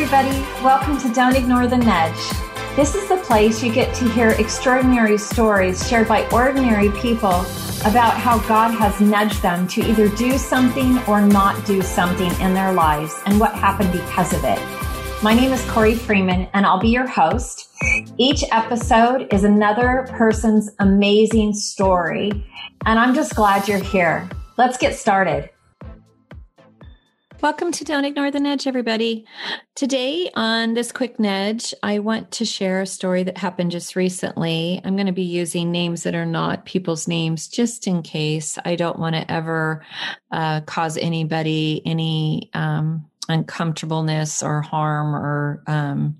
Everybody. Welcome to Don't Ignore the Nudge. This is the place you get to hear extraordinary stories shared by ordinary people about how God has nudged them to either do something or not do something in their lives and what happened because of it. My name is Corey Freeman, and I'll be your host. Each episode is another person's amazing story, and I'm just glad you're here. Let's get started. Welcome to Don't Ignore the Nudge, everybody. Today on this quick nudge, I want to share a story that happened just recently. I'm going to be using names that are not people's names just in case. I don't want to ever uh, cause anybody any um, uncomfortableness or harm or um,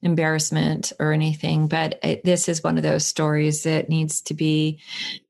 embarrassment or anything. But it, this is one of those stories that needs to be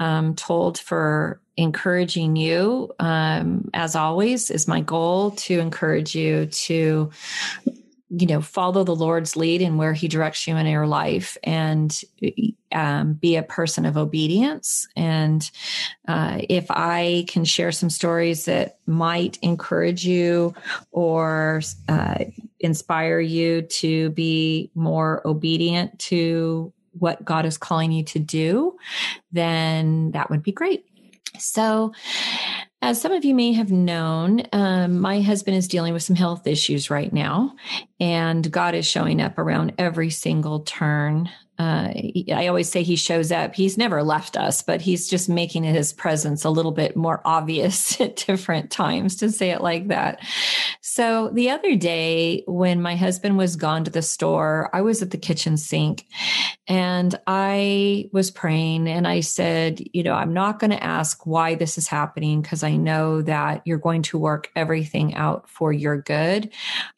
um, told for encouraging you. Um, as always, is my goal to encourage you to you know follow the lord's lead in where he directs you in your life and um, be a person of obedience and uh, if i can share some stories that might encourage you or uh, inspire you to be more obedient to what god is calling you to do then that would be great. So, as some of you may have known, um, my husband is dealing with some health issues right now, and God is showing up around every single turn uh, I always say he shows up. He's never left us, but he's just making his presence a little bit more obvious at different times, to say it like that. So the other day, when my husband was gone to the store, I was at the kitchen sink and I was praying and I said, you know, I'm not going to ask why this is happening because I know that you're going to work everything out for your good.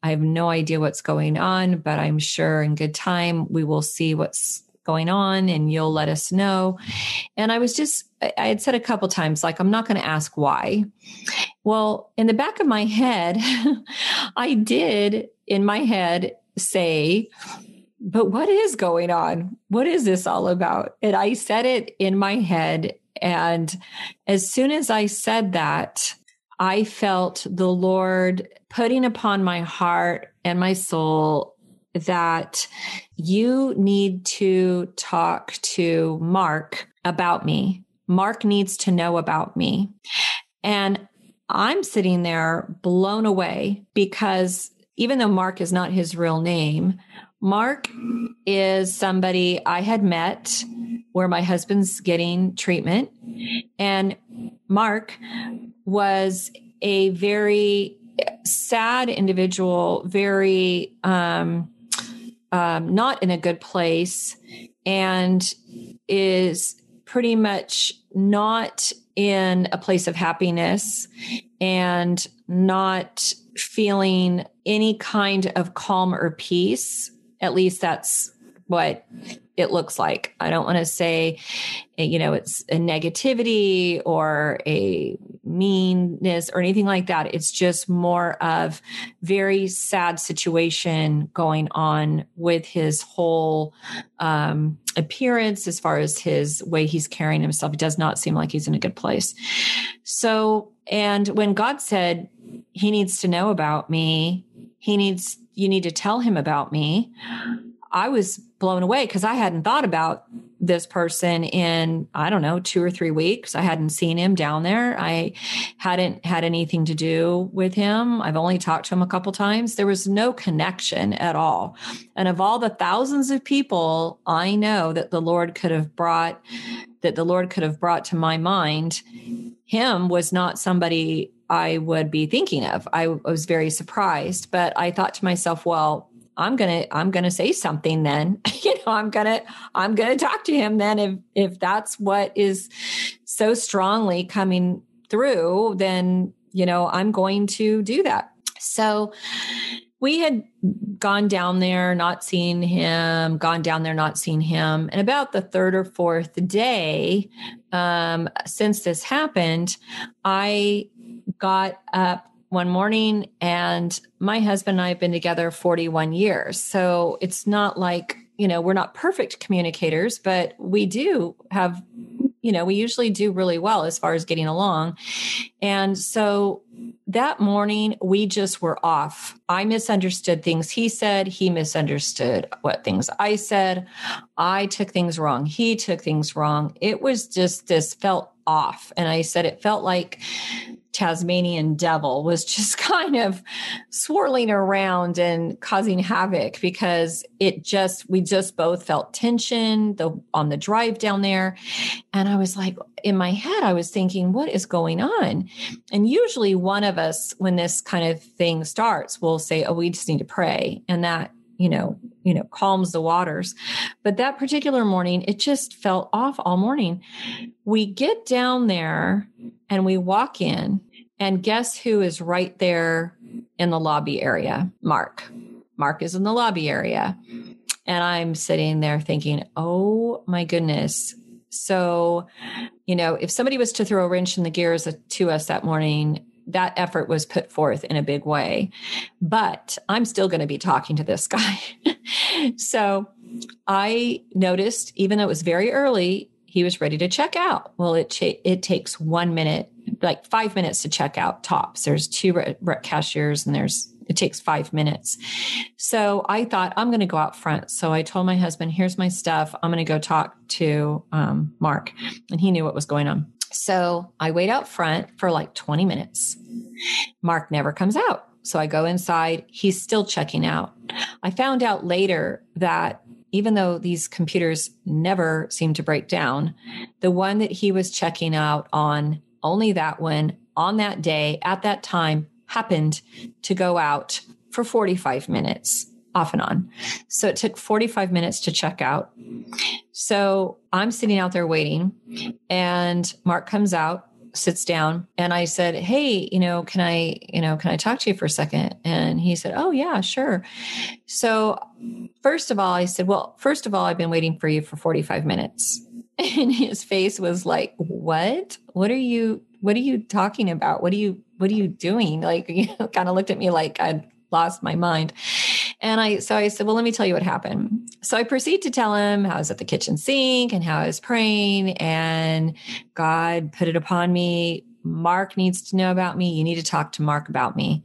I have no idea what's going on, but I'm sure in good time we will see what's going on and you'll let us know. And I was just, I had said a couple times, like, I'm not going to ask why. Well, in the back of my head, I did in my head say, but what is going on? What is this all about? And I said it in my head. And as soon as I said that, I felt the Lord putting upon my heart and my soul that you need to talk to Mark about me. Mark needs to know about me. And I'm sitting there blown away because even though Mark is not his real name, Mark is somebody I had met where my husband's getting treatment. And Mark was a very sad individual, very um, um, not in a good place and is pretty much not in a place of happiness and not feeling any kind of calm or peace. At least that's what it looks like. I don't want to say, you know, it's a negativity or a meanness or anything like that. It's just more of very sad situation going on with his whole um, appearance as far as his way he's carrying himself. It does not seem like he's in a good place. So, and when God said he needs to know about me, he needs, you need to tell him about me. I was blown away because I hadn't thought about this person in, I don't know, two or three weeks. I hadn't seen him down there. I hadn't had anything to do with him. I've only talked to him a couple times. There was no connection at all. And of all the thousands of people I know that the Lord could have brought, that the Lord could have brought to my mind, him was not somebody I would be thinking of. I was very surprised, but I thought to myself, well, I'm going to I'm going to say something then. you know, I'm going to I'm going to talk to him then if if that's what is so strongly coming through, then you know, I'm going to do that. So we had gone down there, not seen him, gone down there, not seen him. And about the third or fourth day um, since this happened, I got up one morning and my husband and I have been together 41 years. So it's not like, you know, we're not perfect communicators, but we do have you know, we usually do really well as far as getting along. And so that morning, we just were off. I misunderstood things he said. He misunderstood what things I said. I took things wrong. He took things wrong. It was just this felt off. And I said it felt like Tasmanian devil was just kind of swirling around and causing havoc because it just we just both felt tension the on the drive down there. And I was like in my head I was thinking what is going on? And usually one of us when this kind of thing starts will say oh we just need to pray. And that you know you know calms the waters. But that particular morning it just felt off all morning. We get down there and we walk in and guess who is right there in the lobby area? Mark. Mark is in the lobby area. And I'm sitting there thinking, oh my goodness. So, you know, if somebody was to throw a wrench in the gears to us that morning, that effort was put forth in a big way. But I'm still going to be talking to this guy. so I noticed, even though it was very early, he was ready to check out. Well, it it takes one minute, like five minutes to check out tops. There's two re- re- cashiers, and there's it takes five minutes. So I thought I'm going to go out front. So I told my husband, "Here's my stuff. I'm going to go talk to um, Mark," and he knew what was going on. So I wait out front for like 20 minutes. Mark never comes out. So I go inside. He's still checking out. I found out later that even though these computers never seem to break down, the one that he was checking out on, only that one on that day at that time happened to go out for 45 minutes off and on. So it took 45 minutes to check out. So I'm sitting out there waiting and Mark comes out sits down and I said, Hey, you know, can I, you know, can I talk to you for a second? And he said, Oh, yeah, sure. So, first of all, I said, Well, first of all, I've been waiting for you for 45 minutes. And his face was like, What? What are you, what are you talking about? What are you, what are you doing? Like, you know, kind of looked at me like I'd lost my mind. And I, so I said, well, let me tell you what happened. So I proceed to tell him how I was at the kitchen sink and how I was praying and God put it upon me. Mark needs to know about me. You need to talk to Mark about me.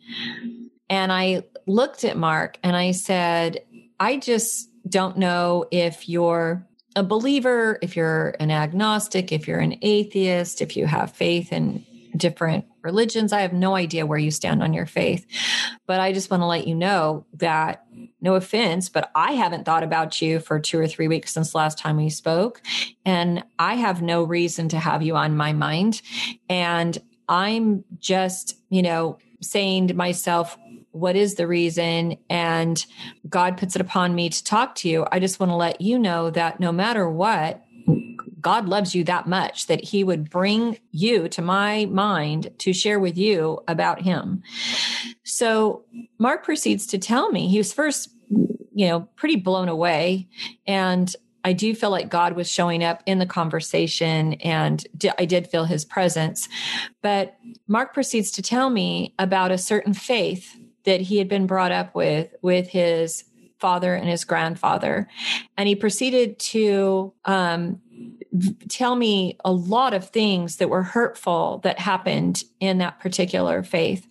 And I looked at Mark and I said, I just don't know if you're a believer, if you're an agnostic, if you're an atheist, if you have faith in different religions. I have no idea where you stand on your faith. But I just want to let you know that, no offense, but I haven't thought about you for two or three weeks since last time we spoke. And I have no reason to have you on my mind. And I'm just, you know, saying to myself, what is the reason? And God puts it upon me to talk to you. I just want to let you know that no matter what, God loves you that much that he would bring you to my mind to share with you about him. So Mark proceeds to tell me he was first, you know, pretty blown away. And I do feel like God was showing up in the conversation and I did feel his presence. But Mark proceeds to tell me about a certain faith that he had been brought up with, with his father and his grandfather. And he proceeded to um, tell me a lot of things that were hurtful that happened in that particular faith.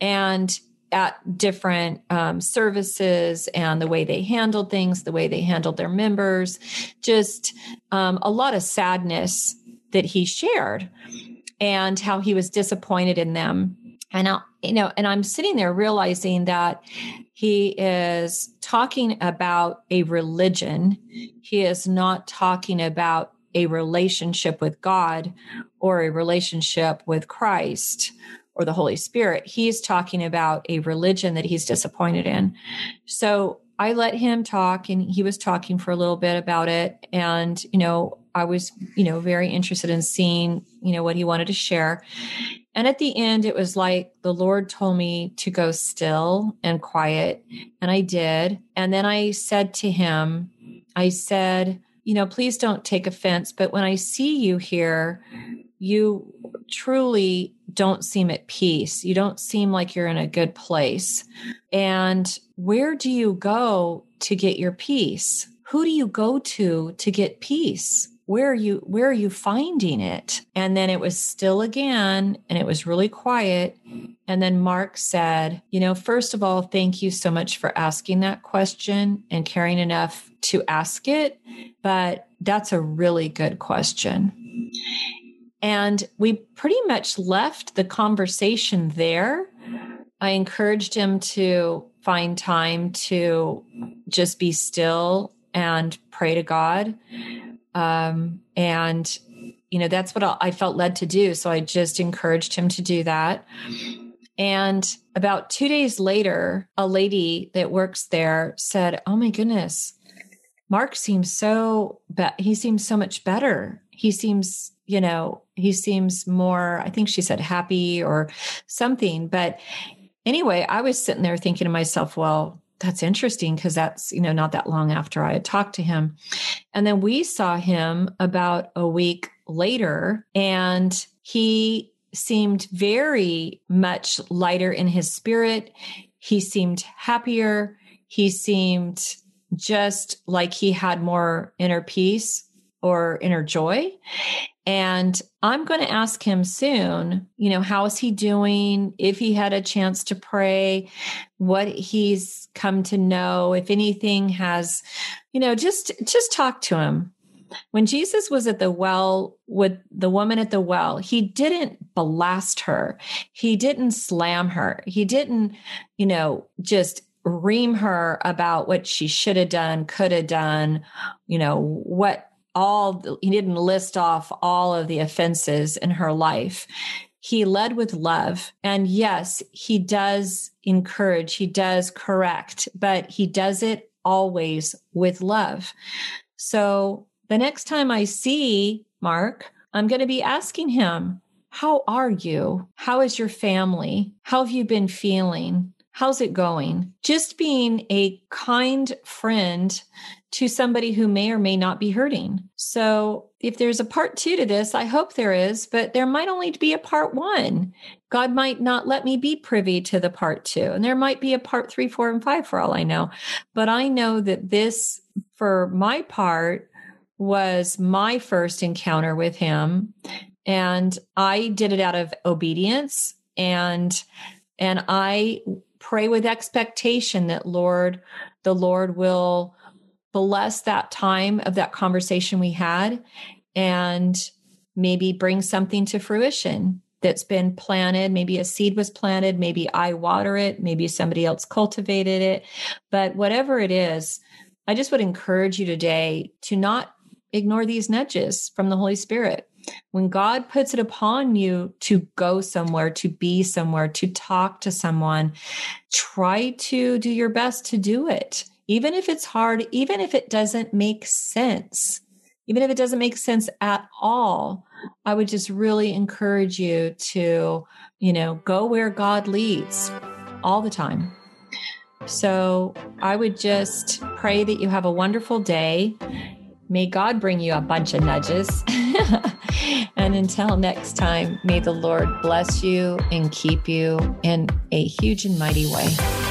And at different um, services and the way they handled things, the way they handled their members, just um, a lot of sadness that he shared and how he was disappointed in them. And I, you know, and I'm sitting there realizing that he is talking about a religion. He is not talking about a relationship with God or a relationship with Christ or the Holy Spirit. He's talking about a religion that he's disappointed in. So I let him talk and he was talking for a little bit about it. And, you know, I was, you know, very interested in seeing, you know, what he wanted to share. And at the end, it was like the Lord told me to go still and quiet. And I did. And then I said to him, I said, you know, please don't take offense, but when I see you here, you truly don't seem at peace. You don't seem like you're in a good place. And where do you go to get your peace? Who do you go to to get peace? Where are you where are you finding it? And then it was still again and it was really quiet. And then mark said you know first of all thank you so much for asking that question and caring enough to ask it but that's a really good question. And we pretty much left the conversation there. I encouraged him to find time to just be still and pray to god um, and, you know, that's what I felt led to do. So I just encouraged him to do that. And about two days later, a lady that works there said, Oh my goodness, Mark seems so, be- he seems so much better. He seems, you know, he seems more, I think she said happy or something. But anyway, I was sitting there thinking to myself, well, that's interesting because that's you know not that long after i had talked to him. And then we saw him about a week later and he seemed very much lighter in his spirit. He seemed happier. He seemed just like he had more inner peace or inner joy and I'm going to ask him soon, you know, how is he doing? If he had a chance to pray, what he's come to know, if anything has, you know, just just talk to him. When Jesus was at the well with the woman at the well, he didn't blast her. He didn't slam her. He didn't, you know, just ream her about what she should have done, could have done, you know, what all he didn't list off all of the offenses in her life. He led with love. And yes he does encourage he does correct but he does it always with love. So the next time i see mark i'm going to be asking him how are you? How is your family? How have you been feeling? How's it going? Just being a kind friend to somebody who may or may not be hurting. So, if there's a part two to this, I hope there is, but there might only be a part one. God might not let me be privy to the part two, and there might be a part three, four, and five for all I know. But I know that this, for my part, was my first encounter with Him. And I did it out of obedience and and I pray with expectation that Lord, the Lord will bless that time of that conversation we had and maybe bring something to fruition that's been planted. Maybe a seed was planted, maybe I water it, maybe somebody else cultivated it. But whatever it is, I just would encourage you today to not ignore these nudges from the Holy Spirit. When God puts it upon you to go somewhere, to be somewhere, to talk to someone, try to do your best to do it even if it's hard, even if it doesn't make sense, even if it doesn't make sense at all, I would just really encourage you to, you know, go where God leads all the time. So I would just pray that you have a wonderful day. May God bring you a bunch of nudges. and until next time, may the Lord bless you and keep you in a huge and mighty way.